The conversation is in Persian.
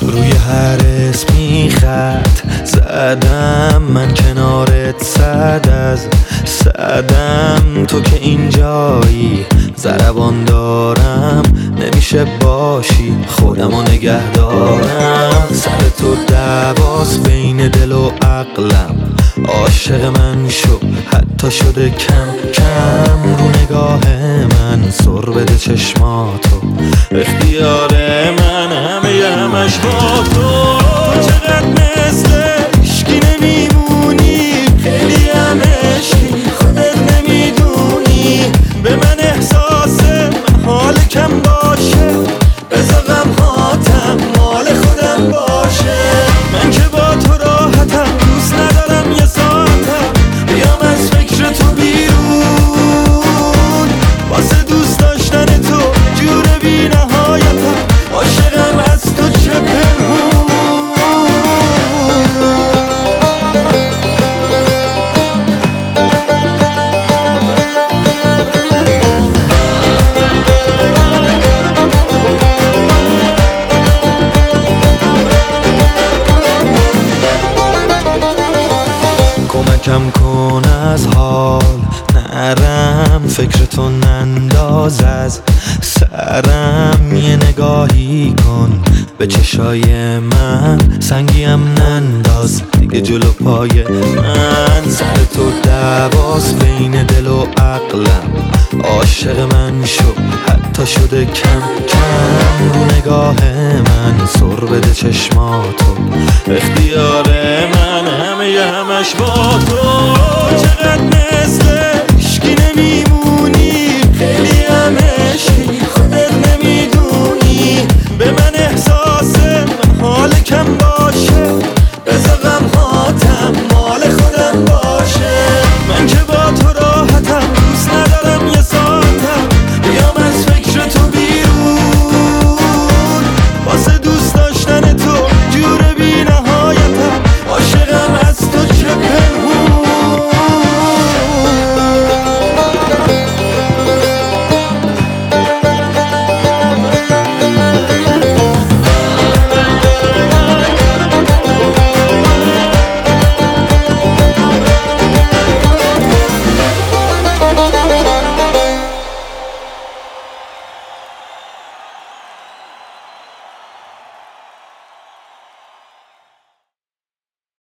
روی هر اسمی خط زدم من کنارت صد از صدم. تو که اینجایی زربان دارم نمیشه باشی خودم و نگه دارم. سر تو دواز بین دل و عقلم. عاشق من شو حتی شده کم کم. رو نگاه من سر بده چشماتو. اختیار من همه همش با تو. کمکم کن از حال. نرم فکر تو ننداز از سرم. یه نگاهی کن به چشای من. سنگیم ننداز دیگه جلو پای من. سر تو دواز بین دل و عقلم. عاشق من شو حتی شده کم کم. رو نگاه من سر بده چشماتو. اختیار من چشم با تو چقدر مثل اشکی نمیمونی. خیلی هم خودت نمی‌دونی. به من احساس حال کم